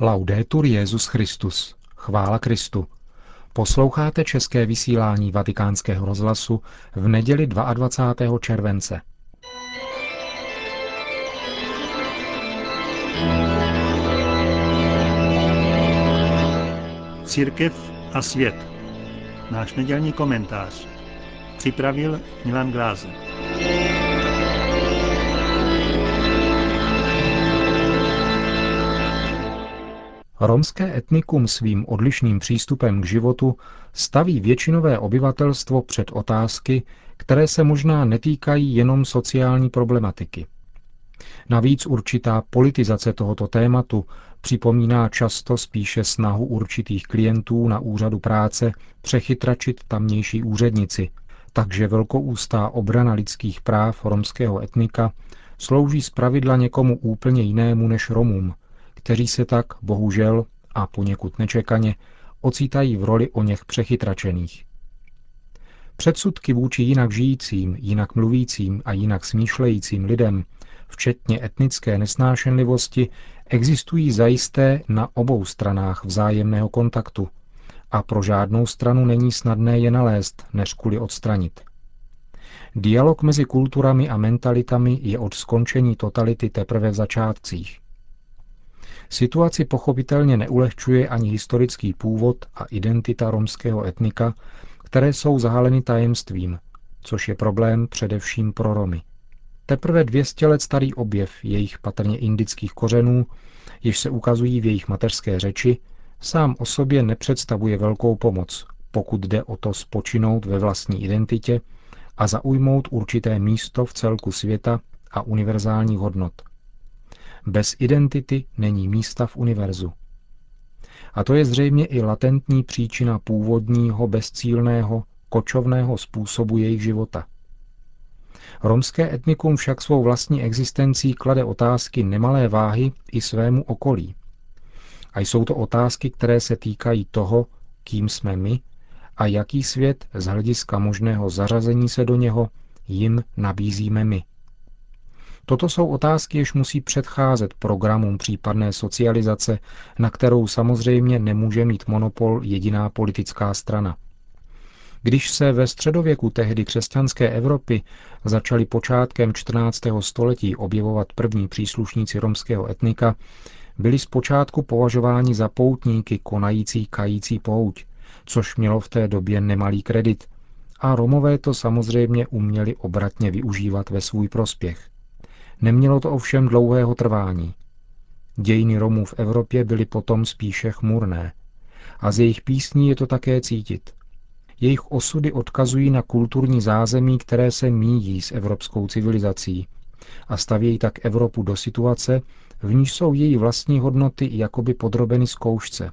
Laudetur Jezus Christus. Chvála Kristu. Posloucháte české vysílání Vatikánského rozhlasu v neděli 22. července. Církev a svět. Náš nedělní komentář. Připravil Milan Glázer. Romské etnikum svým odlišným přístupem k životu staví většinové obyvatelstvo před otázky, které se možná netýkají jenom sociální problematiky. Navíc určitá politizace tohoto tématu připomíná často spíše snahu určitých klientů na úřadu práce přechytračit tamnější úřednici, takže velkoústá obrana lidských práv romského etnika slouží zpravidla někomu úplně jinému než Romům, kteří se tak, bohužel a poněkud nečekaně, ocitají v roli o něch přechytračených. Předsudky vůči jinak žijícím, jinak mluvícím a jinak smýšlejícím lidem, včetně etnické nesnášenlivosti, existují zajisté na obou stranách vzájemného kontaktu a pro žádnou stranu není snadné je nalézt, než kvůli odstranit. Dialog mezi kulturami a mentalitami je od skončení totality teprve v začátcích. Situaci pochopitelně neulehčuje ani historický původ a identita romského etnika, které jsou zahaleny tajemstvím, což je problém především pro Romy. Teprve 200 let starý objev jejich patrně indických kořenů, jež se ukazují v jejich mateřské řeči, sám o sobě nepředstavuje velkou pomoc, pokud jde o to spočinout ve vlastní identitě a zaujmout určité místo v celku světa a univerzálních hodnot – bez identity není místa v univerzu. A to je zřejmě i latentní příčina původního, bezcílného, kočovného způsobu jejich života. Romské etnikum však svou vlastní existencí klade otázky nemalé váhy i svému okolí. A jsou to otázky, které se týkají toho, kým jsme my a jaký svět z hlediska možného zařazení se do něho jim nabízíme my. Toto jsou otázky, jež musí předcházet programům případné socializace, na kterou samozřejmě nemůže mít monopol jediná politická strana. Když se ve středověku tehdy křesťanské Evropy začali počátkem 14. století objevovat první příslušníci romského etnika, byli zpočátku považováni za poutníky konající kající pouť, což mělo v té době nemalý kredit. A Romové to samozřejmě uměli obratně využívat ve svůj prospěch. Nemělo to ovšem dlouhého trvání. Dějiny Romů v Evropě byly potom spíše chmurné. A z jejich písní je to také cítit. Jejich osudy odkazují na kulturní zázemí, které se míjí s evropskou civilizací a stavějí tak Evropu do situace, v níž jsou její vlastní hodnoty jakoby podrobeny zkoušce.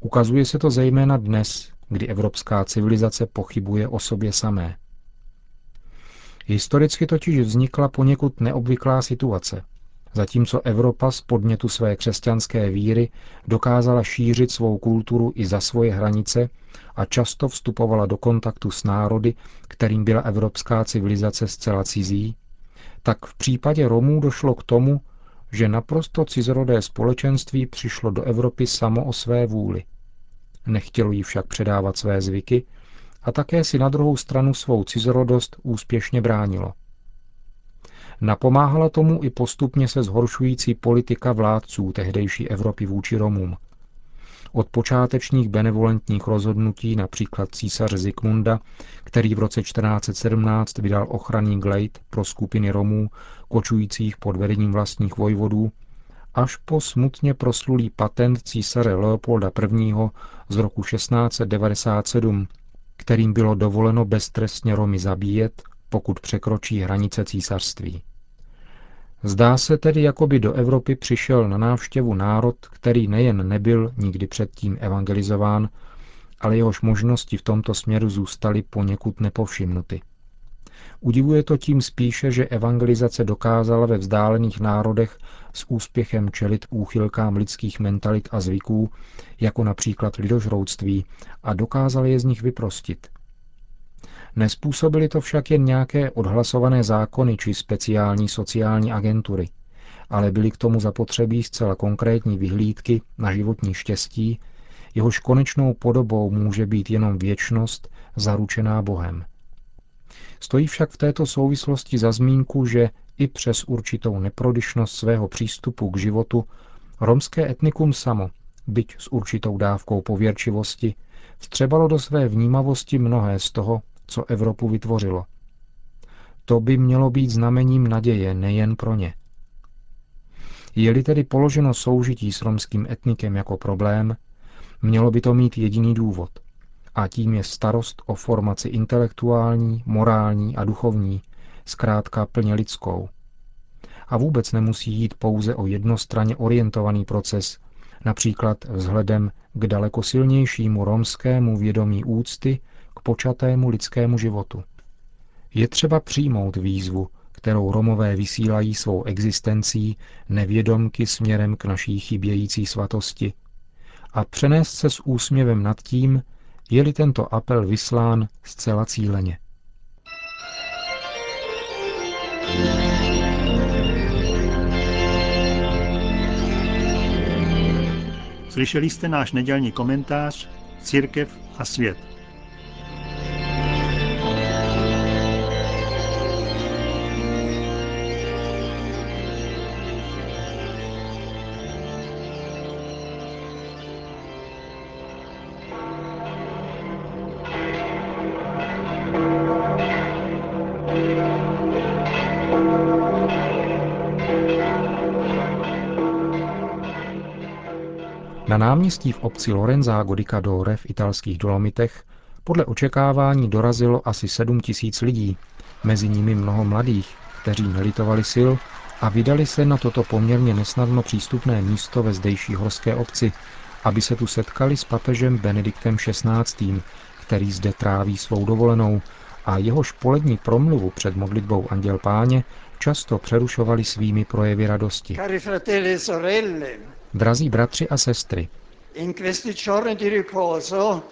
Ukazuje se to zejména dnes, kdy evropská civilizace pochybuje o sobě samé. Historicky totiž vznikla poněkud neobvyklá situace. Zatímco Evropa z podnětu své křesťanské víry dokázala šířit svou kulturu i za svoje hranice a často vstupovala do kontaktu s národy, kterým byla evropská civilizace zcela cizí, tak v případě Romů došlo k tomu, že naprosto cizorodé společenství přišlo do Evropy samo o své vůli. Nechtělo jí však předávat své zvyky, a také si na druhou stranu svou cizorodost úspěšně bránilo. Napomáhala tomu i postupně se zhoršující politika vládců tehdejší Evropy vůči Romům. Od počátečních benevolentních rozhodnutí například císaře Zikmunda, který v roce 1417 vydal ochranný glejt pro skupiny Romů, kočujících pod vedením vlastních vojvodů, až po smutně proslulý patent císaře Leopolda I. z roku 1697, kterým bylo dovoleno beztrestně Romy zabíjet, pokud překročí hranice císařství. Zdá se tedy, jako by do Evropy přišel na návštěvu národ, který nejen nebyl nikdy předtím evangelizován, ale jehož možnosti v tomto směru zůstaly poněkud nepovšimnuty. Udivuje to tím spíše, že evangelizace dokázala ve vzdálených národech s úspěchem čelit úchylkám lidských mentalit a zvyků, jako například lidožrouctví, a dokázala je z nich vyprostit. Nespůsobily to však jen nějaké odhlasované zákony či speciální sociální agentury, ale byly k tomu zapotřebí zcela konkrétní vyhlídky na životní štěstí, jehož konečnou podobou může být jenom věčnost zaručená Bohem. Stojí však v této souvislosti za zmínku, že i přes určitou neprodyšnost svého přístupu k životu romské etnikum samo, byť s určitou dávkou pověrčivosti, vstřebalo do své vnímavosti mnohé z toho, co Evropu vytvořilo. To by mělo být znamením naděje nejen pro ně. Je-li tedy položeno soužití s romským etnikem jako problém, mělo by to mít jediný důvod. A tím je starost o formaci intelektuální, morální a duchovní, zkrátka plně lidskou. A vůbec nemusí jít pouze o jednostranně orientovaný proces, například vzhledem k daleko silnějšímu romskému vědomí úcty k počatému lidskému životu. Je třeba přijmout výzvu, kterou Romové vysílají svou existencí nevědomky směrem k naší chybějící svatosti a přenést se s úsměvem nad tím, je-li tento apel vyslán zcela cíleně. Slyšeli jste náš nedělní komentář Církev a svět. Na náměstí v obci Lorenzago di Cadore v italských Dolomitech podle očekávání dorazilo asi 7 tisíc lidí, mezi nimi mnoho mladých, kteří nelitovali sil a vydali se na toto poměrně nesnadno přístupné místo ve zdejší horské obci, aby se tu setkali s papežem Benediktem XVI., který zde tráví svou dovolenou a jehož polední promluvu před modlitbou Anděl Páně často přerušovali svými projevy radosti. E Drazí bratři a sestry, in questi giorni di riposo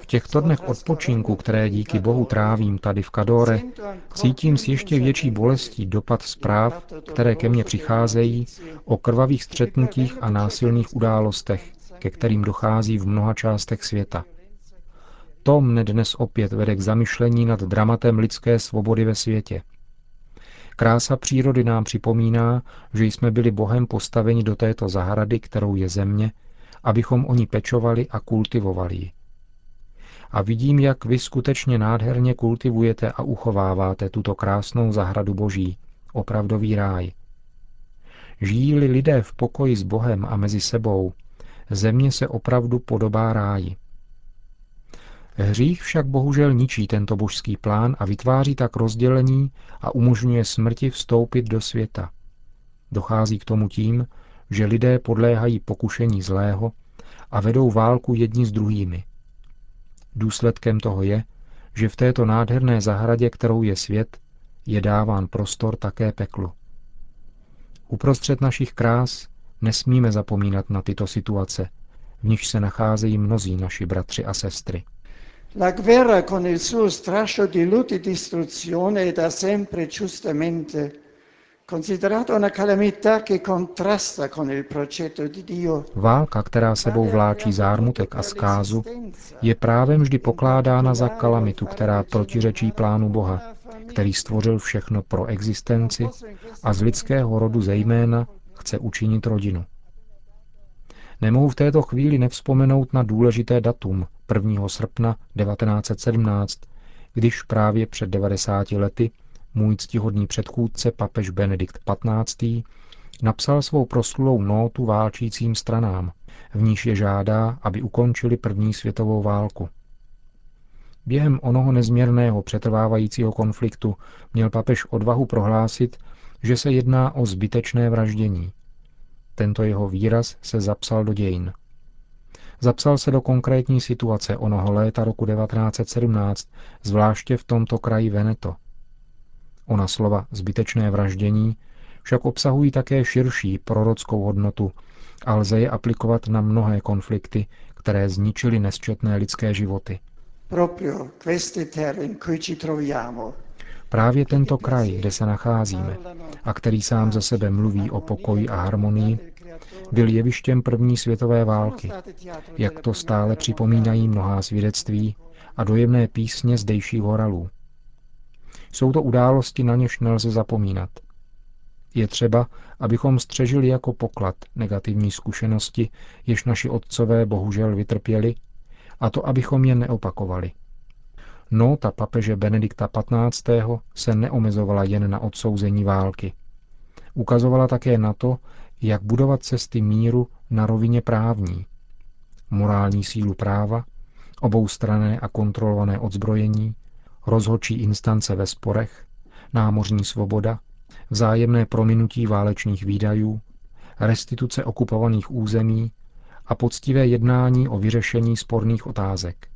v těchto dnech odpočinku, které díky Bohu trávím tady v Kadore, cítím s ještě větší bolestí dopad zpráv, které ke mně přicházejí o krvavých střetnutích a násilných událostech, ke kterým dochází v mnoha částech světa. To mne dnes opět vede k zamyšlení nad dramatem lidské svobody ve světě. Krása přírody nám připomíná, že jsme byli Bohem postaveni do této zahrady, kterou je země, abychom o ní pečovali a kultivovali ji. A vidím, jak vy skutečně nádherně kultivujete a uchováváte tuto krásnou zahradu Boží, opravdový ráj. Žijí-li lidé v pokoji s Bohem a mezi sebou, země se opravdu podobá ráji. Hřích však bohužel ničí tento božský plán a vytváří tak rozdělení a umožňuje smrti vstoupit do světa. Dochází k tomu tím, že lidé podléhají pokušení zlého a vedou válku jedni s druhými. Důsledkem toho je, že v této nádherné zahradě, kterou je svět, je dáván prostor také peklu. Uprostřed našich krás nesmíme zapomínat na tyto situace, v nichž se nacházejí mnozí naši bratři a sestry. La guerra con il suo strascio di lutti e distruzione è da sempre giustamente considerata una calamità che contrasta con il progetto di Dio. Válka, která sebou vláčí zármutek a zkázu, je právem vždy pokládána za kalamitu, která protiřečí plánu Boha, který stvořil všechno pro existenci a z lidského rodu zejména chce učinit rodinu. Nemohu v této chvíli nevzpomenout na důležité datum 1. srpna 1917, když právě před 90 lety můj ctihodný předchůdce papež Benedikt XV. napsal svou proslulou nótu válčícím stranám, v níž je žádá, aby ukončili první světovou válku. Během onoho nezměrného přetrvávajícího konfliktu měl papež odvahu prohlásit, že se jedná o zbytečné vraždění. Tento jeho výraz se zapsal do dějin. Zapsal se do konkrétní situace onoho léta roku 1917, zvláště v tomto kraji Veneto. Ona slova zbytečné vraždění však obsahují také širší prorockou hodnotu a lze je aplikovat na mnohé konflikty, které zničily nesčetné lidské životy. Právě tento kraj, kde se nacházíme a který sám za sebe mluví o pokoji a harmonii, byl jevištěm první světové války, jak to stále připomínají mnohá svědectví a dojemné písně zdejších horalů. Jsou to události, na něž nelze zapomínat. Je třeba, abychom střežili jako poklad negativní zkušenosti, jež naši otcové bohužel vytrpěli, a to abychom je neopakovali. Nota papeže Benedikta XV. se neomezovala jen na odsouzení války. Ukazovala také na to, jak budovat cesty míru na rovině právní. Morální sílu práva, oboustrané a kontrolované odzbrojení, rozhodčí instance ve sporech, námořní svoboda, vzájemné prominutí válečných výdajů, restituce okupovaných území a poctivé jednání o vyřešení sporných otázek.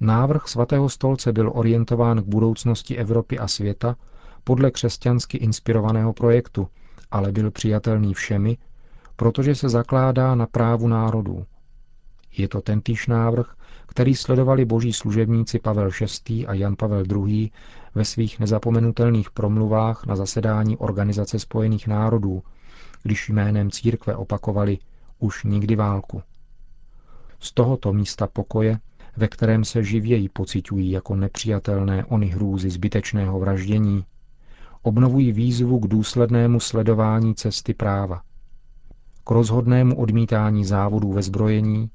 Návrh svatého stolce byl orientován k budoucnosti Evropy a světa podle křesťansky inspirovaného projektu, ale byl přijatelný všemi, protože se zakládá na právu národů. Je to tentýž návrh, který sledovali boží služebníci Pavel VI. a Jan Pavel II. ve svých nezapomenutelných promluvách na zasedání Organizace spojených národů, když jménem církve opakovali už nikdy válku. Z tohoto místa pokoje, ve kterém se živěji pocitují jako nepřijatelné ony hrůzy zbytečného vraždění, obnovují výzvu k důslednému sledování cesty práva, k rozhodnému odmítání závodů ve zbrojení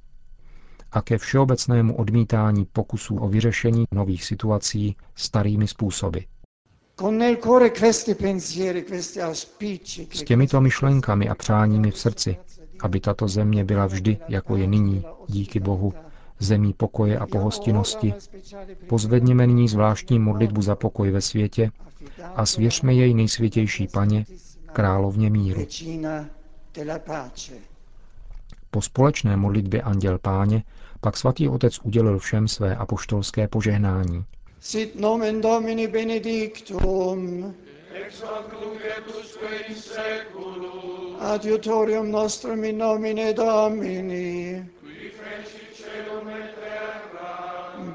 a ke všeobecnému odmítání pokusů o vyřešení nových situací starými způsoby. S těmito myšlenkami a přáními v srdci, aby tato země byla vždy, jako je nyní, díky Bohu, zemí pokoje a pohostinnosti, pozvedněme nyní zvláštní modlitbu za pokoj ve světě a svěřme jej nejsvětější paně, královně míru. Po společné modlitbě Anděl Páně pak svatý otec udělil všem své apoštolské požehnání. Sit nomen Domini benedictum, ex hoc in seculum, adiutorium nostrum in nomine Domini,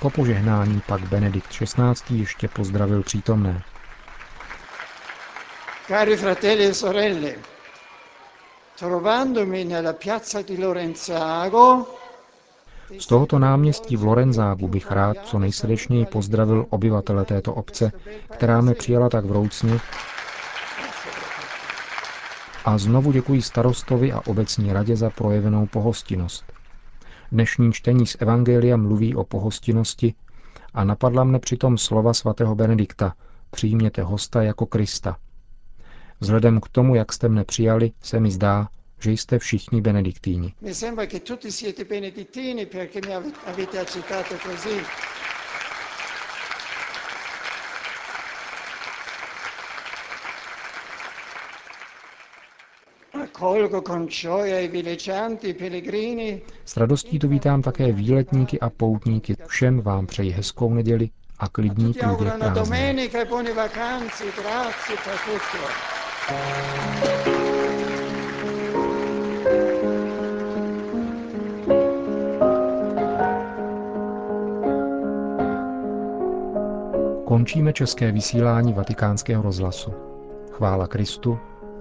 Po požehnání pak Benedikt XVI. ještě pozdravil přítomné. Cari fratelli e sorelle, trovandomi nella piazza di Lorenzago, z tohoto náměstí v Lorenzágu bych rád co nejsrdečněji pozdravil obyvatele této obce, která mě přijala tak vroucně. A znovu děkuji starostovi a obecní radě za projevenou pohostinnost. Dnešní čtení z Evangelia mluví o pohostinnosti a napadla mne přitom slova svatého Benedikta Přijměte hosta jako Krista. Vzhledem k tomu, jak jste mne přijali, se mi zdá, že jste všichni benediktíni. S radostí tu vítám také výletníky a poutníky. Všem vám přeji hezkou neděli a klidný průběh prázdnin. Končíme české vysílání vatikánského rozhlasu. Chvála Kristu,